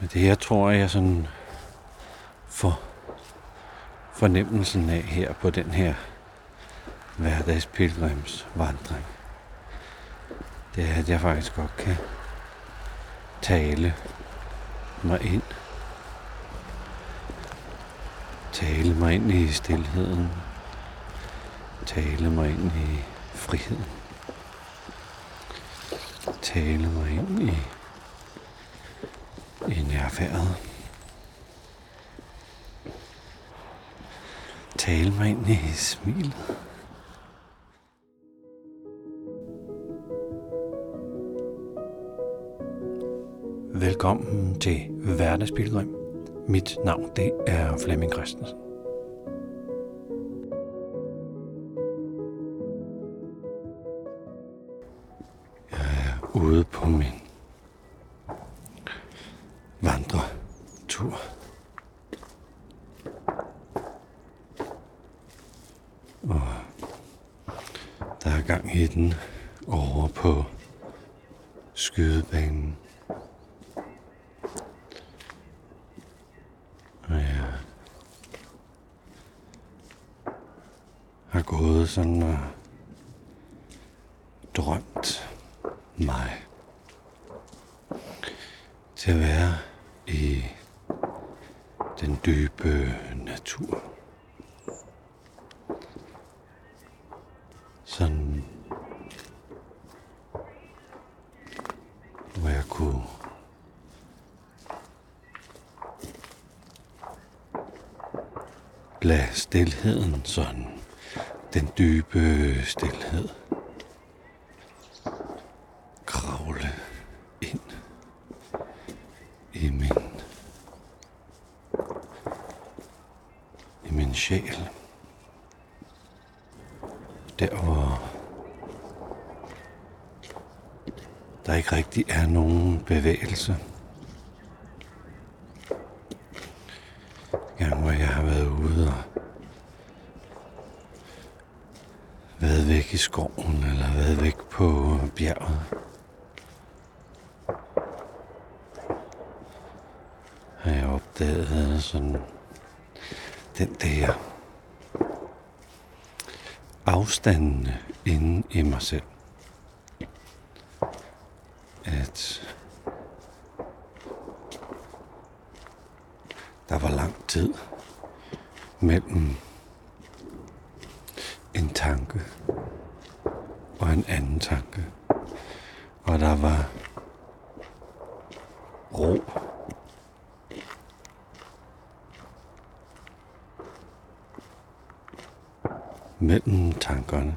Men det her tror jeg sådan får fornemmelsen af her på den her hverdagspilgrimsvandring. Det er, at jeg faktisk godt kan tale mig ind. Tale mig ind i stillheden. Tale mig ind i friheden. Tale mig ind i, i nærværet. Tale mig ind i smilet. Velkommen til Hverdagspilgrim. Mit navn det er Flemming Christensen. Jeg er ude på min vandretur. Og der er gang i den over på skydebanen. Og jeg har gået sådan og øh, drømt mig til at være i den dybe natur. Sådan hvor jeg kunne lade stillheden sådan, den dybe stilhed, kravle ind i min, i min sjæl. Der hvor der ikke rigtig er nogen bevægelse. Gang hvor jeg har været ude og været væk i skoven eller været væk på bjerget. Har jeg opdaget sådan den der afstanden inde i mig selv. At der var lang tid mellem en tanke og en anden tanke. Og der var ro. Mellem tankerne.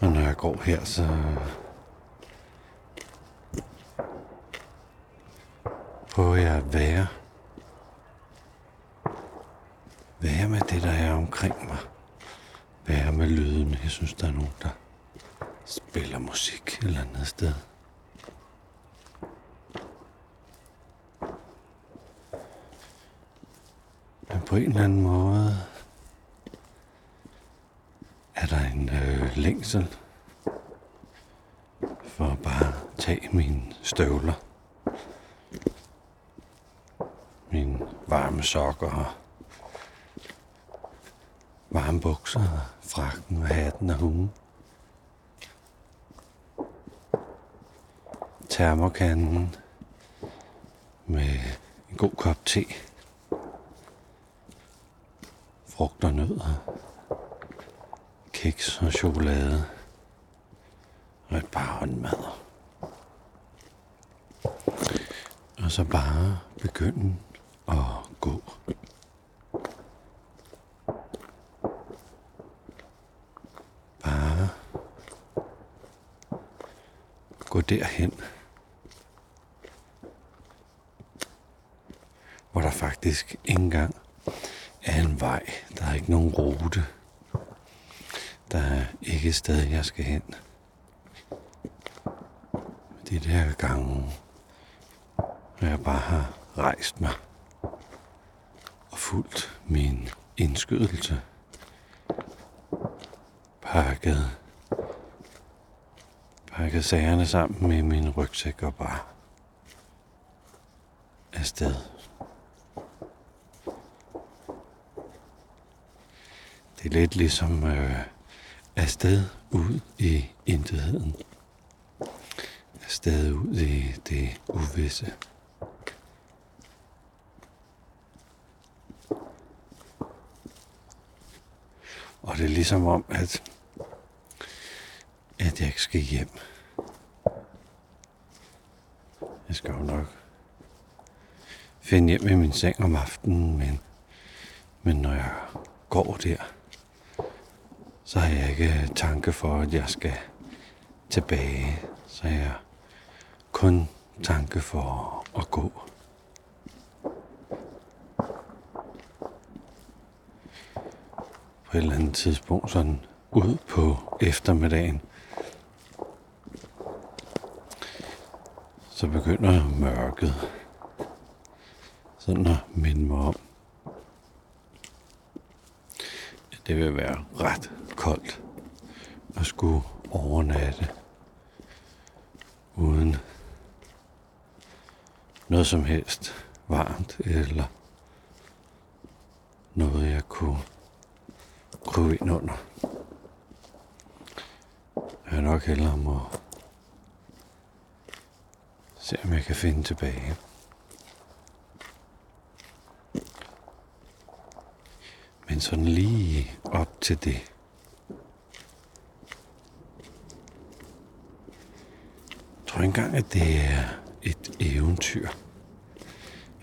Og når jeg går her, så prøver jeg at være. Være med det, der er omkring mig. Være med lyden. Jeg synes, der er nogen, der spiller musik et eller andet sted. Men på en eller anden måde. Er der en øh, længsel for at bare tage mine støvler, mine varme sokker og varme bukser, og frakken og hatten og hunden. Termokanden med en god kop te, frugt og nødder, kiks og chokolade og et par håndmad. Og så bare begynde at gå. Bare gå derhen, hvor der faktisk ikke engang er en vej. Der er ikke nogen rute. Der er ikke et sted, jeg skal hen. Det der gange, når jeg bare har rejst mig og fulgt min indskydelse. Pakket, pakket sagerne sammen med min rygsæk og bare afsted. Det er lidt ligesom øh, afsted ud i intetheden. Afsted ud i det uvisse. Og det er ligesom om, at, at jeg ikke skal hjem. Jeg skal jo nok finde hjem i min seng om aftenen, men, men når jeg går der, så har jeg ikke tanke for, at jeg skal tilbage. Så har jeg kun tanke for at gå. På et eller andet tidspunkt sådan ud på eftermiddagen, så begynder mørket sådan at minde mig om, at det vil være ret koldt at skulle overnatte uden noget som helst varmt eller noget jeg kunne krybe ind under. Jeg er nok hellere må se om jeg kan finde tilbage. Sådan lige op til det. Jeg tror engang, at det er et eventyr.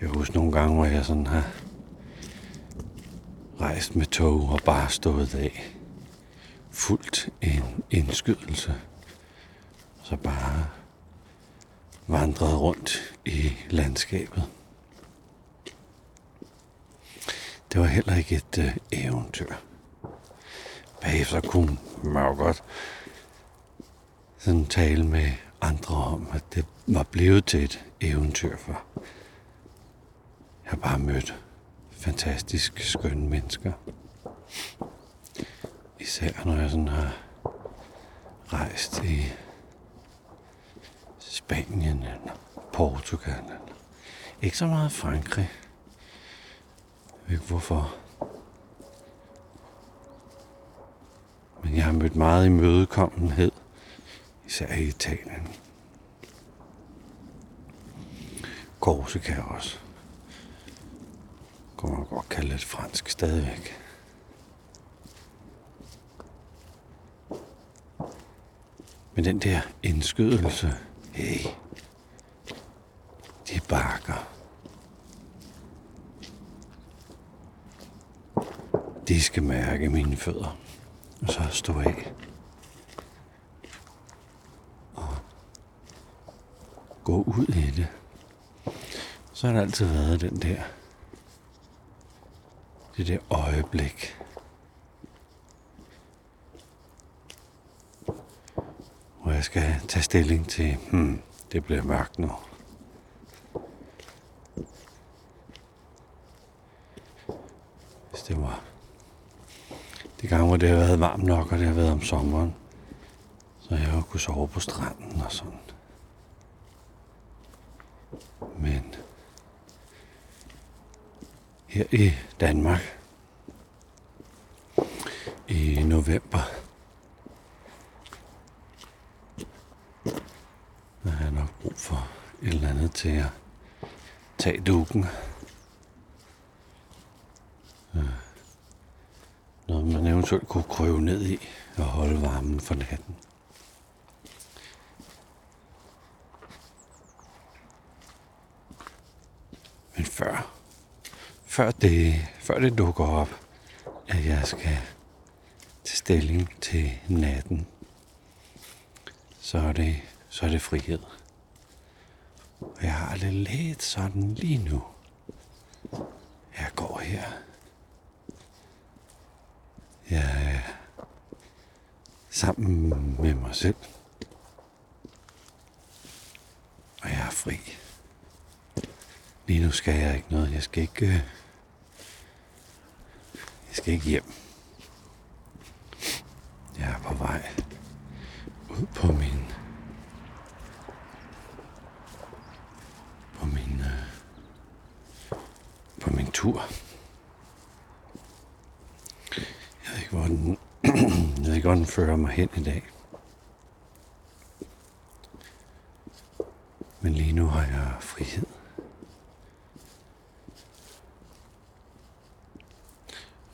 Jeg husker nogle gange, hvor jeg sådan har rejst med tog og bare stået af. Fuldt en indskydelse. Så bare vandret rundt i landskabet. Det var heller ikke et øh, eventyr. Bagefter kunne man jo godt sådan tale med andre om, at det var blevet til et eventyr for. Jeg har bare mødt fantastisk skønne mennesker. Især når jeg sådan har rejst i Spanien eller Portugal. Eller ikke så meget Frankrig. Ikke hvorfor. Men jeg har mødt meget imødekommenhed, især i Italien. Korsika også. Kunne man godt kalde det fransk stadigvæk. Men den der indskydelse, hey, det er bark. De skal mærke mine fødder. Og så stå af. Og gå ud i det. Så har der altid været den der. Det der øjeblik. Hvor jeg skal tage stilling til, hmm, det bliver mørkt nu. Hvis det var det gange, hvor det har været varmt nok, og det har været om sommeren, så jeg har kunnet sove på stranden og sådan. Men her i Danmark i november, der har jeg nok brug for et eller andet til at tage dukken. Noget man eventuelt kunne krøve ned i og holde varmen for natten. Men før, før det, før det dukker op, at jeg skal til stilling til natten, så er det, så er det frihed. Og jeg har det lidt sådan lige nu. Jeg går her. Jeg er sammen med mig selv. Og jeg er fri. Lige nu skal jeg ikke noget. Jeg skal ikke... øh, Jeg skal ikke hjem. Jeg er på min på min øh, på min tur. Jeg ved ikke, hvor den, ånden fører mig hen i dag. Men lige nu har jeg frihed.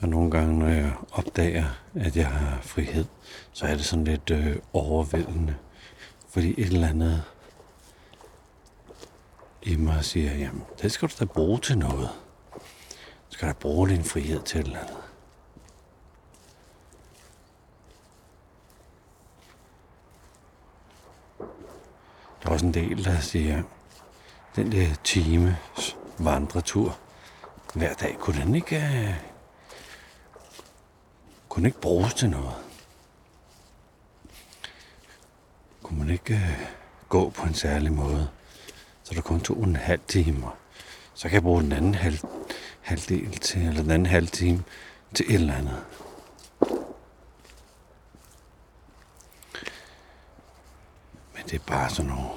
Og nogle gange, når jeg opdager, at jeg har frihed, så er det sådan lidt øh, overvældende. Fordi et eller andet i mig siger, jamen, det skal du da bruge til noget. Du skal da bruge din frihed til et eller andet. Der der siger, den der time vandretur hver dag, kunne den ikke, øh, kunne den ikke bruges til noget? Kunne man ikke øh, gå på en særlig måde, så der kun tog en halv time, så kan jeg bruge den anden halv, halvdel til, eller den anden halv time til et eller andet. Det er bare sådan nogle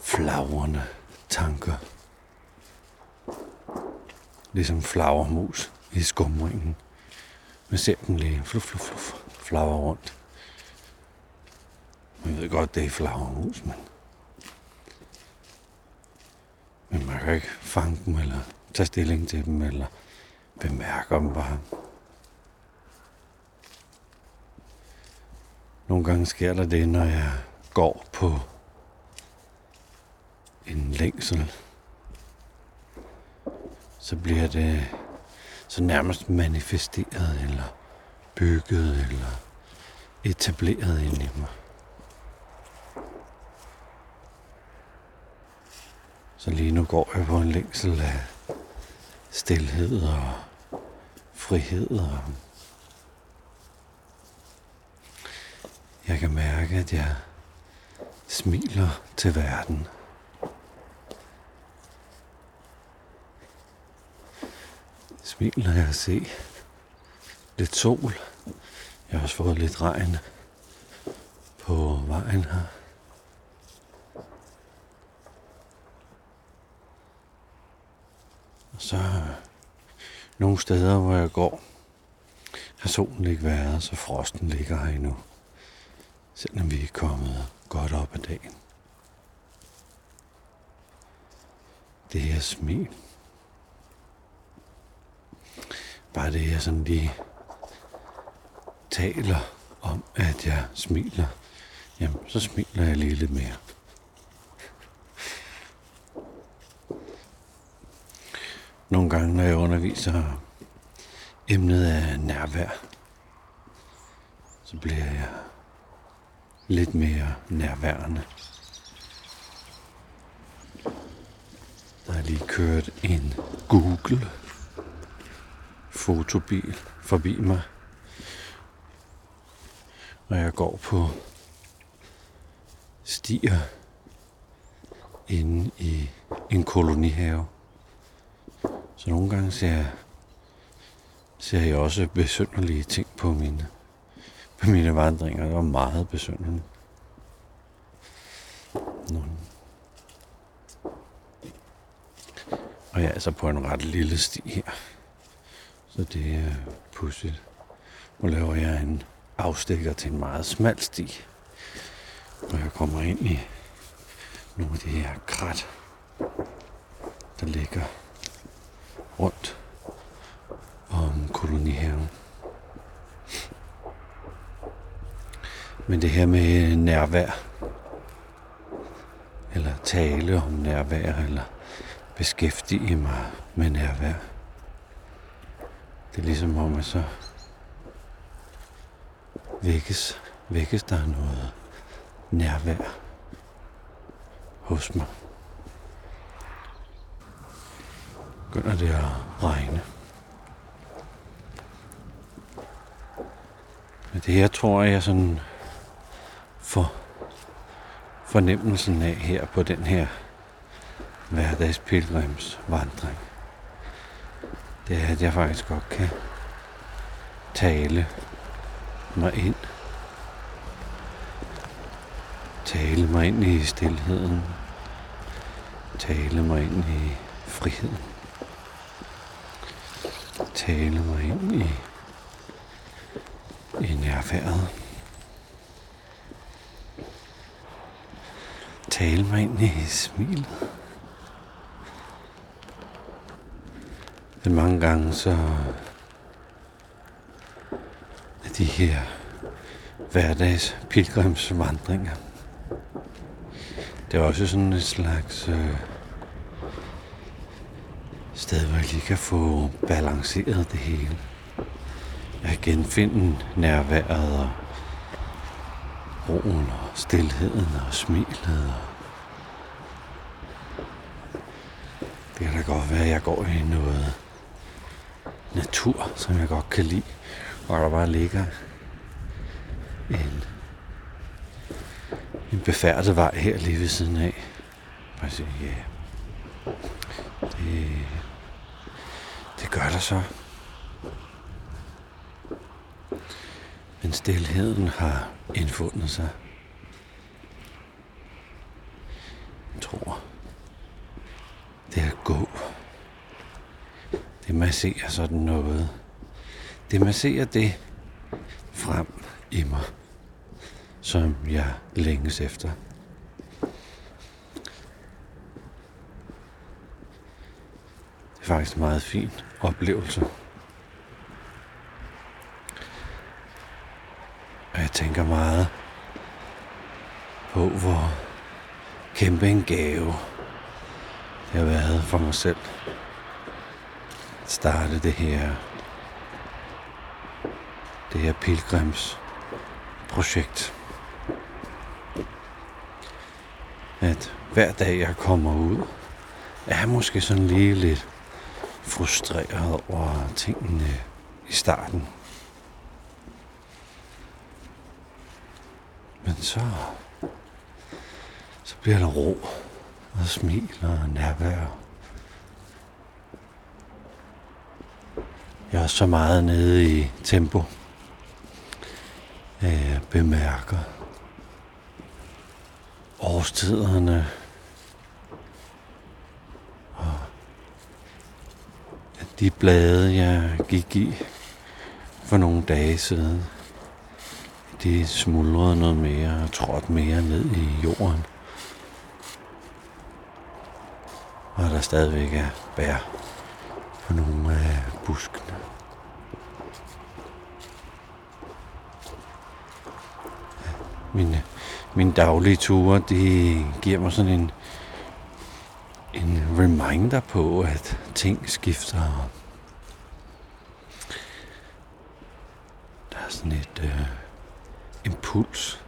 flagrende tanker. Ligesom flagermus i skumringen. Man ser den lige fluff, fluff, fluff, flagre rundt. Man ved godt, det er flagermus, men... Men man kan ikke fange dem, eller tage stilling til dem, eller bemærke dem bare. Nogle gange sker der det, når jeg går på en længsel, så bliver det så nærmest manifesteret, eller bygget, eller etableret ind i mig. Så lige nu går jeg på en længsel af stillhed og frihed og jeg kan mærke, at jeg smiler til verden. Smiler jeg at se lidt sol. Jeg har også fået lidt regn på vejen her. Og så øh, nogle steder, hvor jeg går, har solen ikke været, så frosten ligger her endnu. Selvom vi er kommet godt op ad dagen. Det her smil. Bare det, her sådan lige taler om, at jeg smiler, jamen så smiler jeg lige lidt mere. Nogle gange, når jeg underviser emnet af nærvær, så bliver jeg lidt mere nærværende. Der er lige kørt en Google fotobil forbi mig. Og jeg går på stier inde i en kolonihave. Så nogle gange ser jeg, ser jeg også besynderlige ting på mine, på mine vandringer. Det var meget besynderligt. Nå. Og jeg er altså på en ret lille sti her. Så det er pudsigt. Nu laver jeg en afstikker til en meget smal sti. Og jeg kommer ind i nogle af de her krat, der ligger rundt om kolonihaven. Men det her med øh, nærvær, eller tale om nærvær, eller beskæftige mig med nærvær. Det er ligesom om, at så vækkes, vækkes der noget nærvær hos mig. Begynder det at regne. Men det her tror jeg sådan for fornemmelsen af her på den her hverdagspilgrimsvandring. Det er, at jeg faktisk godt kan tale mig ind Tale mig ind i stillheden. Tale mig ind i friheden. Tale mig ind i, i nærværet. Tale mig ind i smilet. Men mange gange så er de her hverdags pilgrimsvandringer. Det er også sådan et slags øh, sted, hvor jeg lige kan få balanceret det hele. Jeg kan genfinde nærværet og roen og stillheden og smilet. Og det kan da godt være, at jeg går i noget natur, som jeg godt kan lide, Og der bare ligger en, en befærdet vej her lige ved siden af. Bare sige, ja, det, det gør der så. Men stillheden har indfundet sig. Jeg tror, det er at gå. Det masserer sådan noget. Det masserer det frem i mig, som jeg længes efter. Det er faktisk en meget fin oplevelse. Og jeg tænker meget på, hvor kæmpe en gave det har været for mig selv at starte det her det her pilgrims projekt. At hver dag jeg kommer ud, er jeg måske sådan lige lidt frustreret over tingene i starten. Men så, så bliver der ro og smil og nærvær. Jeg er så meget nede i tempo jeg bemærker årstiderne og at de blade, jeg gik i for nogle dage siden, de smuldrede noget mere og trådte mere ned i jorden. Og der stadigvæk er bær på nogle af buskene. mine, mine daglige ture, de giver mig sådan en, en reminder på, at ting skifter. Der er sådan et øh, impuls.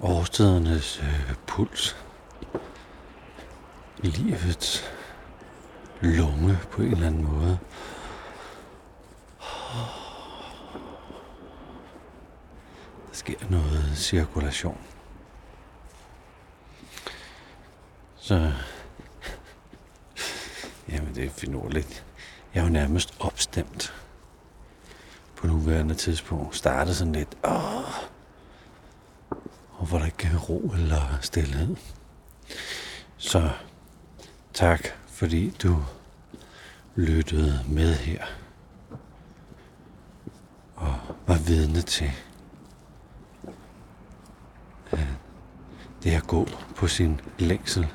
Årstidernes øh, puls. Livets lunge på en eller anden måde. sker noget cirkulation. Så, jamen det er finurligt. Jeg er jo nærmest opstemt på nuværende tidspunkt. Startede sådan lidt, åh, og hvor der ikke er ro eller stillhed. Så tak, fordi du lyttede med her og var vidne til det at gå på sin længsel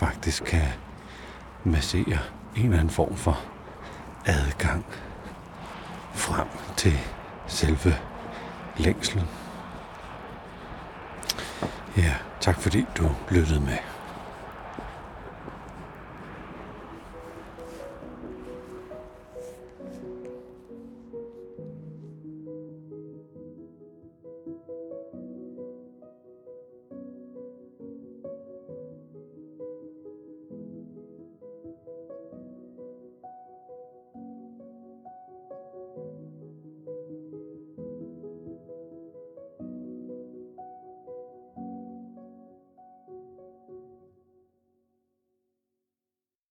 faktisk kan massere en eller anden form for adgang frem til selve længslen. Ja, tak fordi du lyttede med.